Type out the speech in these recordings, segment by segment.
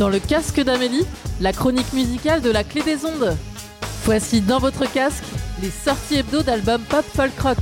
Dans le casque d'Amélie, la chronique musicale de la clé des ondes. Voici dans votre casque les sorties hebdo d'albums pop folk rock.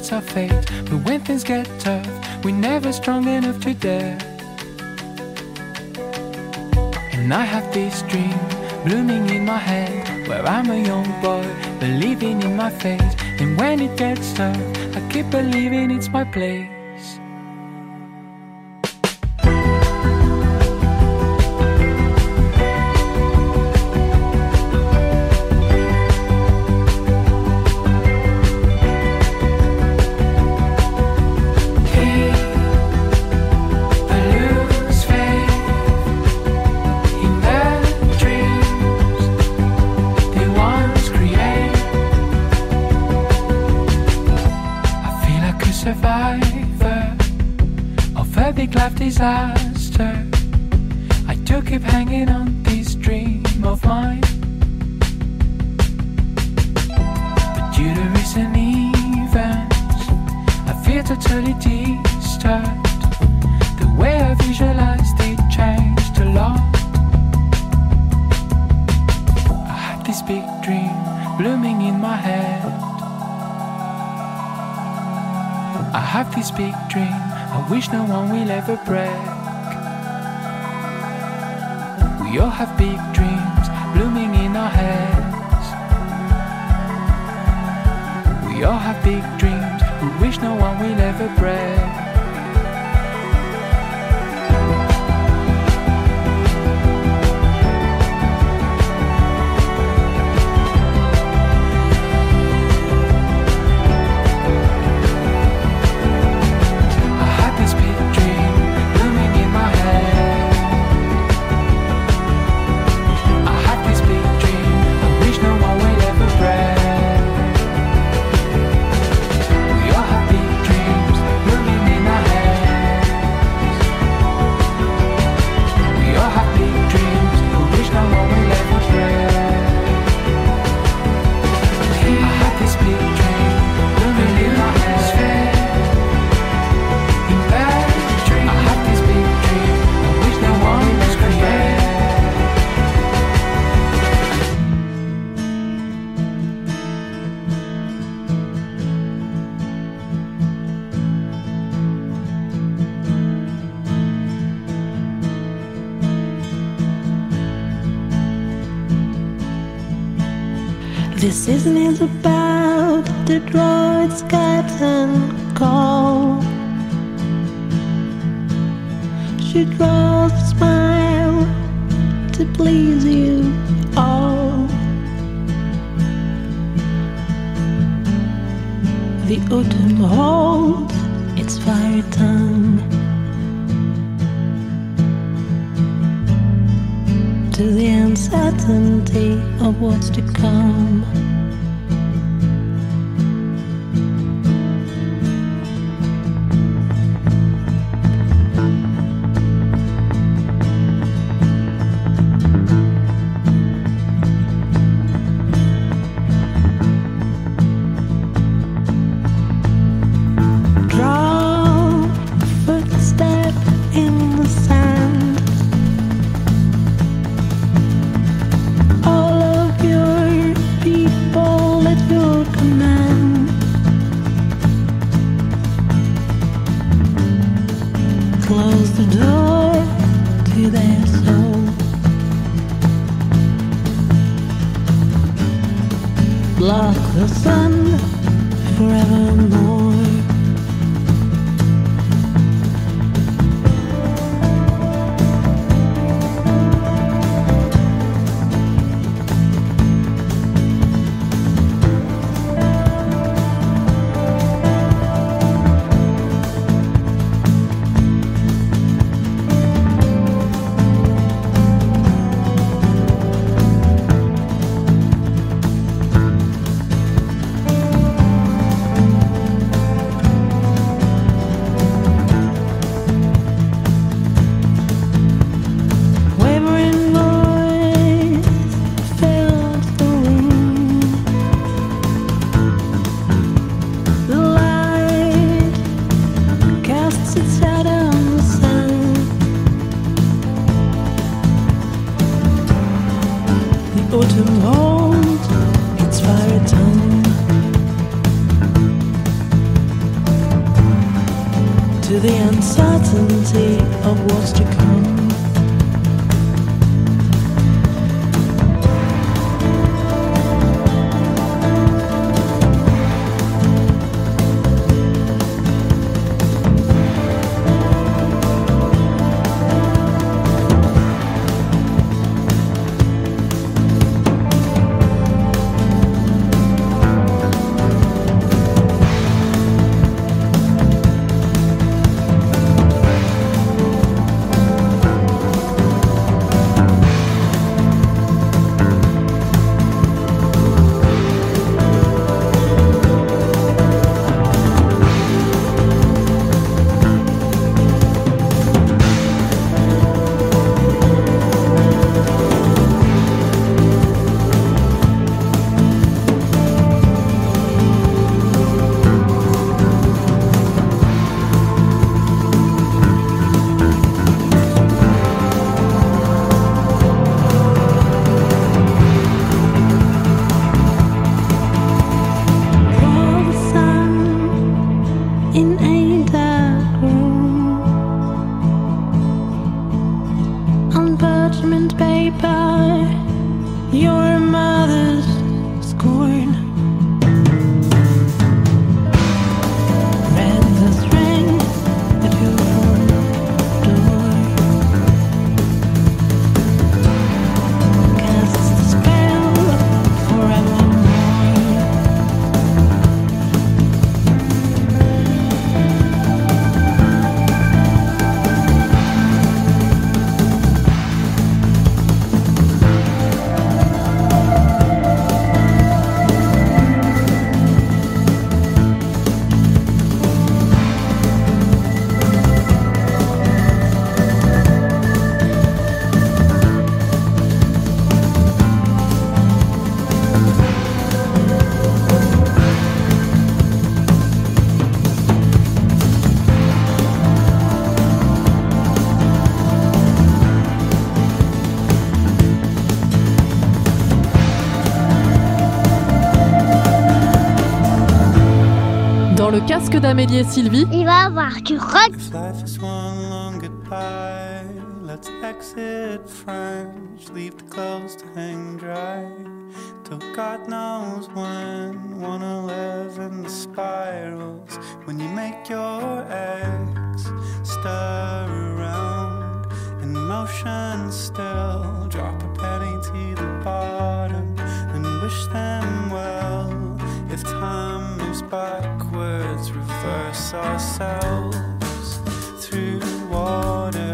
It's our fate. But when things get tough, we're never strong enough to dare. And I have this dream blooming in my head, where I'm a young boy believing in my fate. And when it gets tough, I keep believing it's my place. dream. I wish no one will ever break. We all have big dreams blooming in our heads. We all have big dreams. We wish no one will ever break. The autumn holds its fiery tongue to the uncertainty of what's to come. sun. le casque d'Amélie et Sylvie. Il va avoir du rock. Let's exit French, leave the clothes to hang dry. Till God knows when 111 spirals. When you make your ex stir around in motion still, drop a penny to the bottom and wish them well. If time moves backwards, reverse ourselves through water.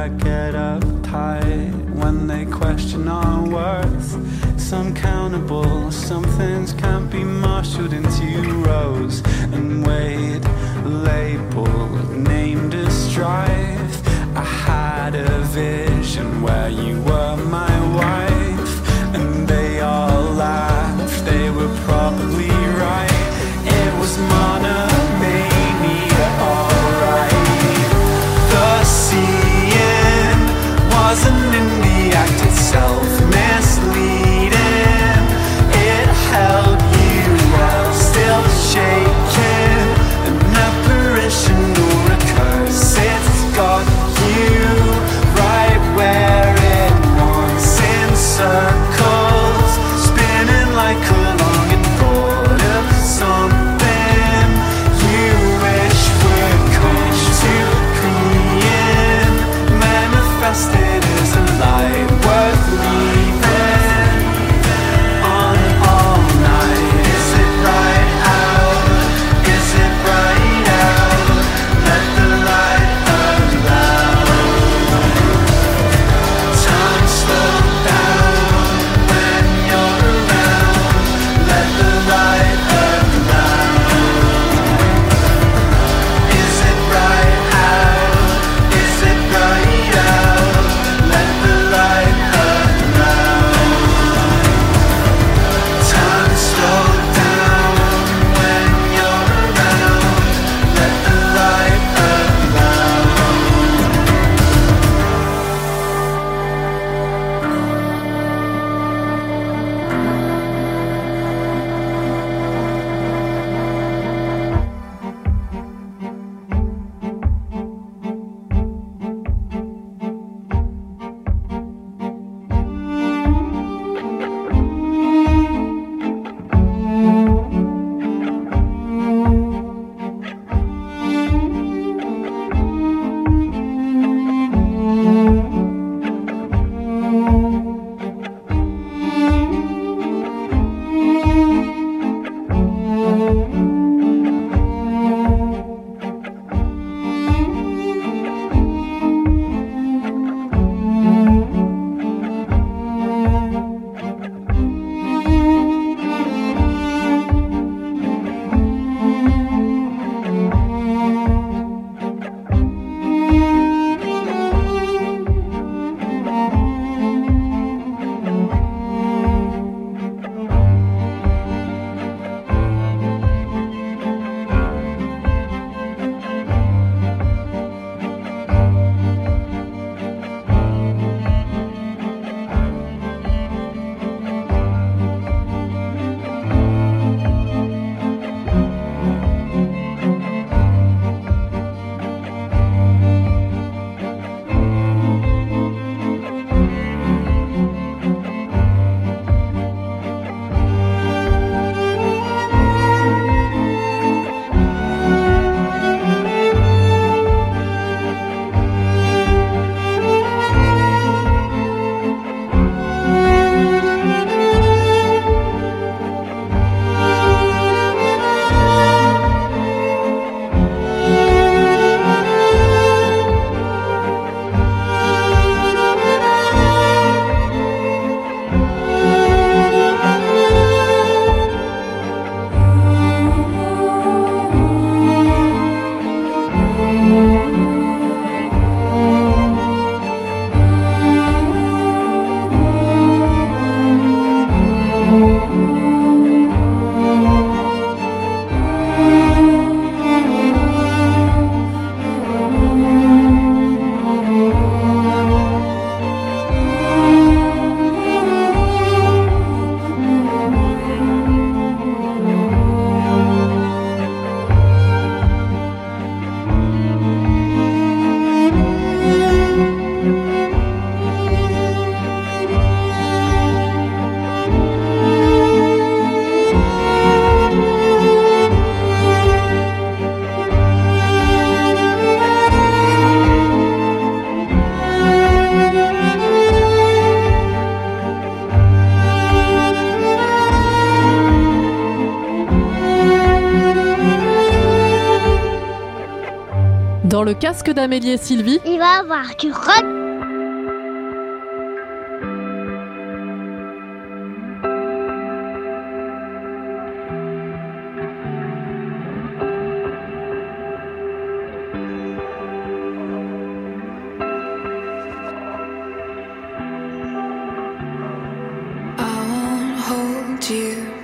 I get uptight when they question our worth. It's uncountable, some things can't be marshaled into rows and weighed, labeled, named as strife. I had a vision where you were my casque d'Amélie et Sylvie. Il va y avoir du rock.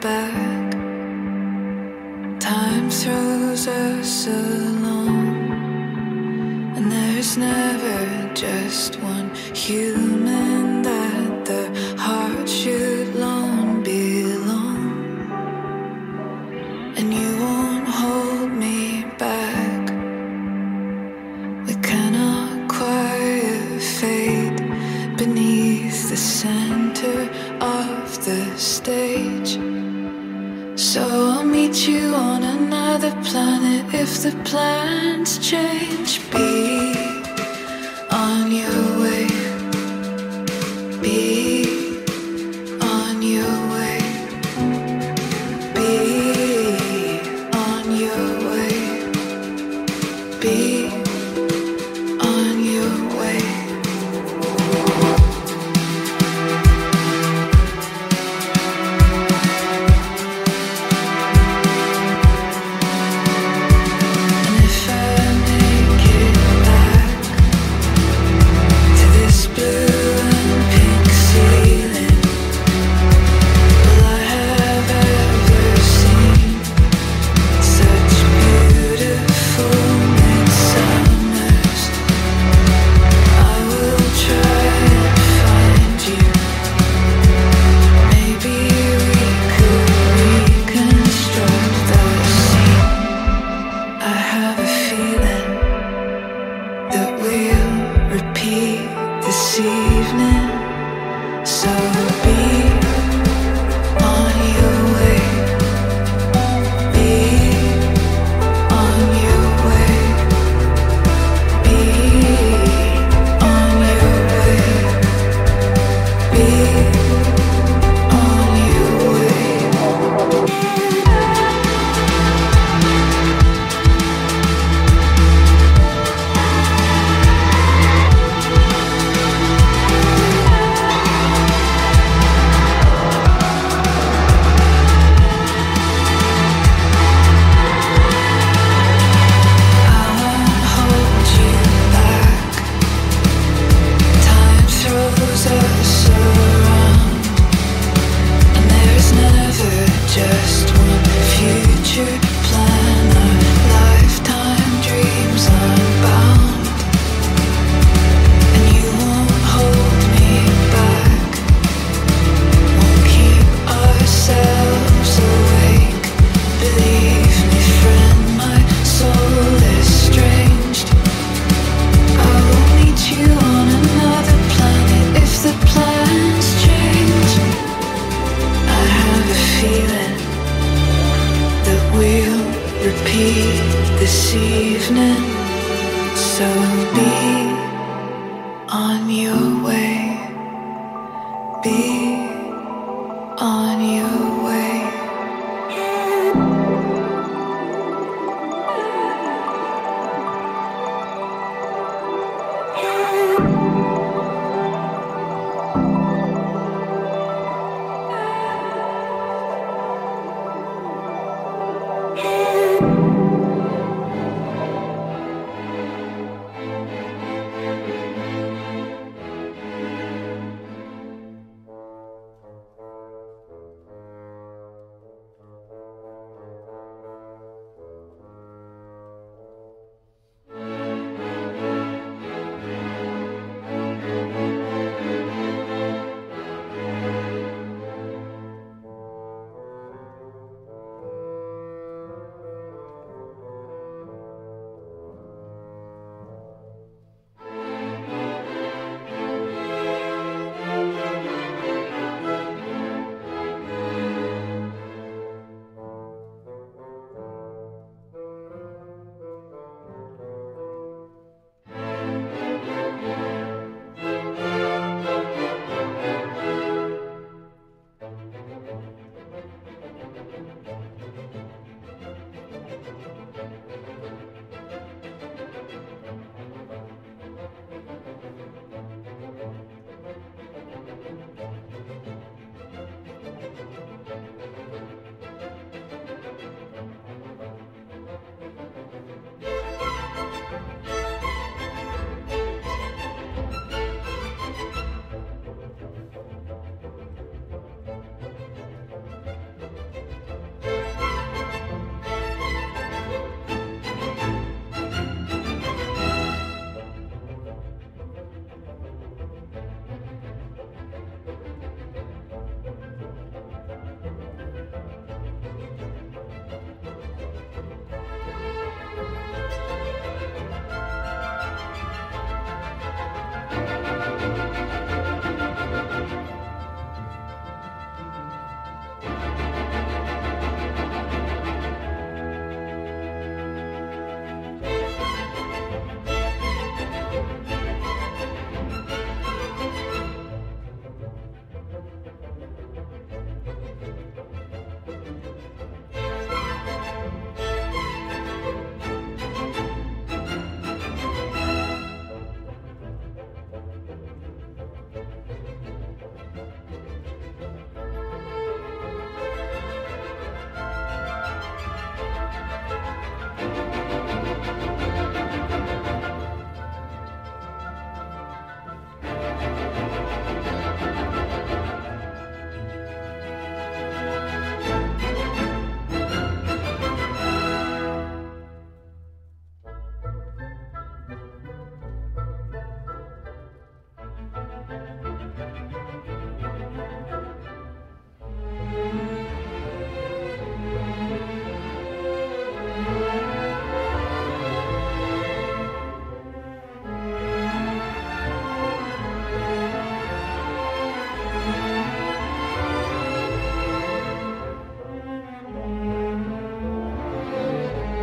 back. Time throws us. Away. never just one human.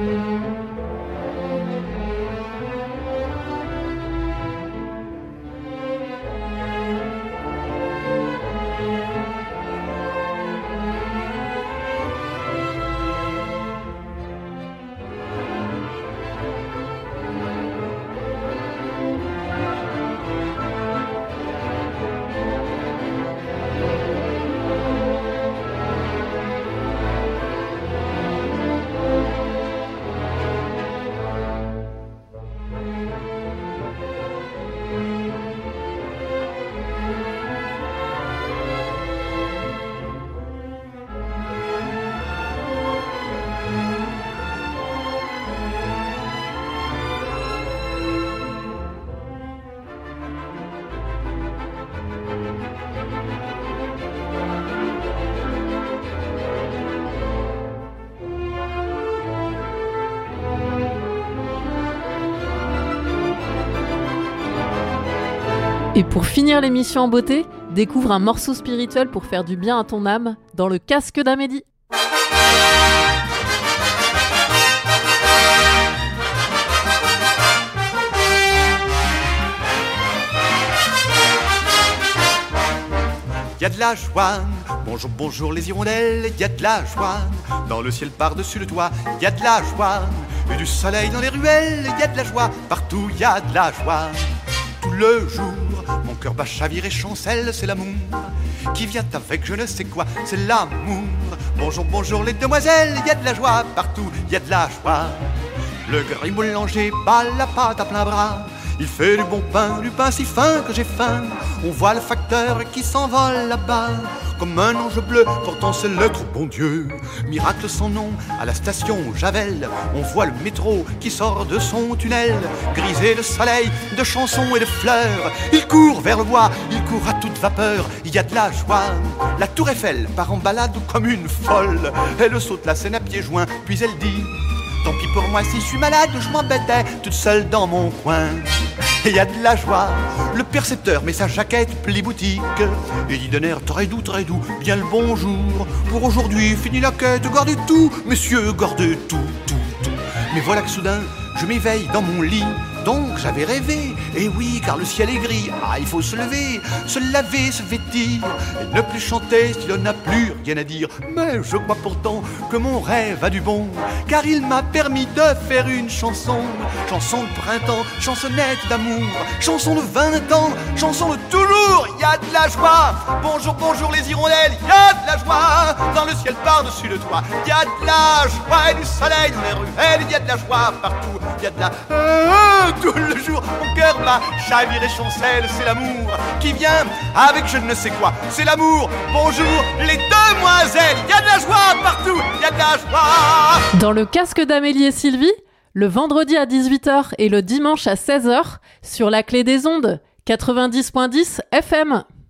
Música Et pour finir l'émission en beauté, découvre un morceau spirituel pour faire du bien à ton âme dans le casque d'Amélie. y a de la joie. Bonjour, bonjour les hirondelles, y a de la joie. Dans le ciel par-dessus le toit, y a de la joie. Et du soleil dans les ruelles, y a de la joie. Partout y a de la joie. Le jour, mon cœur bat chavire et chancelle, c'est l'amour qui vient avec je ne sais quoi, c'est l'amour. Bonjour, bonjour les demoiselles, y a de la joie. Partout y a de la joie. Le gris boulanger bat la pâte à plein bras. Il fait du bon pain, du pain si fin que j'ai faim. On voit le facteur qui s'envole là-bas, comme un ange bleu portant ses lettres, bon Dieu. Miracle sans nom, à la station Javel, on voit le métro qui sort de son tunnel, grisé de soleil, de chansons et de fleurs. Il court vers le bois, il court à toute vapeur, il y a de la joie. La tour Eiffel part en balade comme une folle. Elle saute la scène à pieds joints, puis elle dit Tant pis pour moi si je suis malade, je m'embêtais toute seule dans mon coin. Et y a de la joie. Le percepteur met sa jaquette pli boutique et dit d'un air très doux, très doux, bien le bonjour. Pour aujourd'hui, fini la quête, gardez tout, messieurs, gardez tout, tout, tout. Mais voilà que soudain, je m'éveille dans mon lit donc j'avais rêvé, et oui, car le ciel est gris. Ah, il faut se lever, se laver, se vêtir, ne plus chanter s'il n'a plus rien à dire. Mais je crois pourtant que mon rêve a du bon, car il m'a permis de faire une chanson. Chanson de printemps, chansonnette d'amour, chanson de 20 ans, chanson de toujours. Y a de la joie. Bonjour, bonjour les hirondelles, y a de la joie. Dans le ciel par-dessus le toit, y a de la joie et du soleil dans les ruelles, y a de la joie partout, y a de la tout le jour. Mon cœur bat, chavire et chancelle, c'est l'amour qui vient avec je ne sais quoi. C'est l'amour. Bonjour les demoiselles, il y a de la joie partout, il y a de la joie. Dans le casque d'Amélie et Sylvie, le vendredi à 18h et le dimanche à 16h sur la clé des ondes 90.10 FM.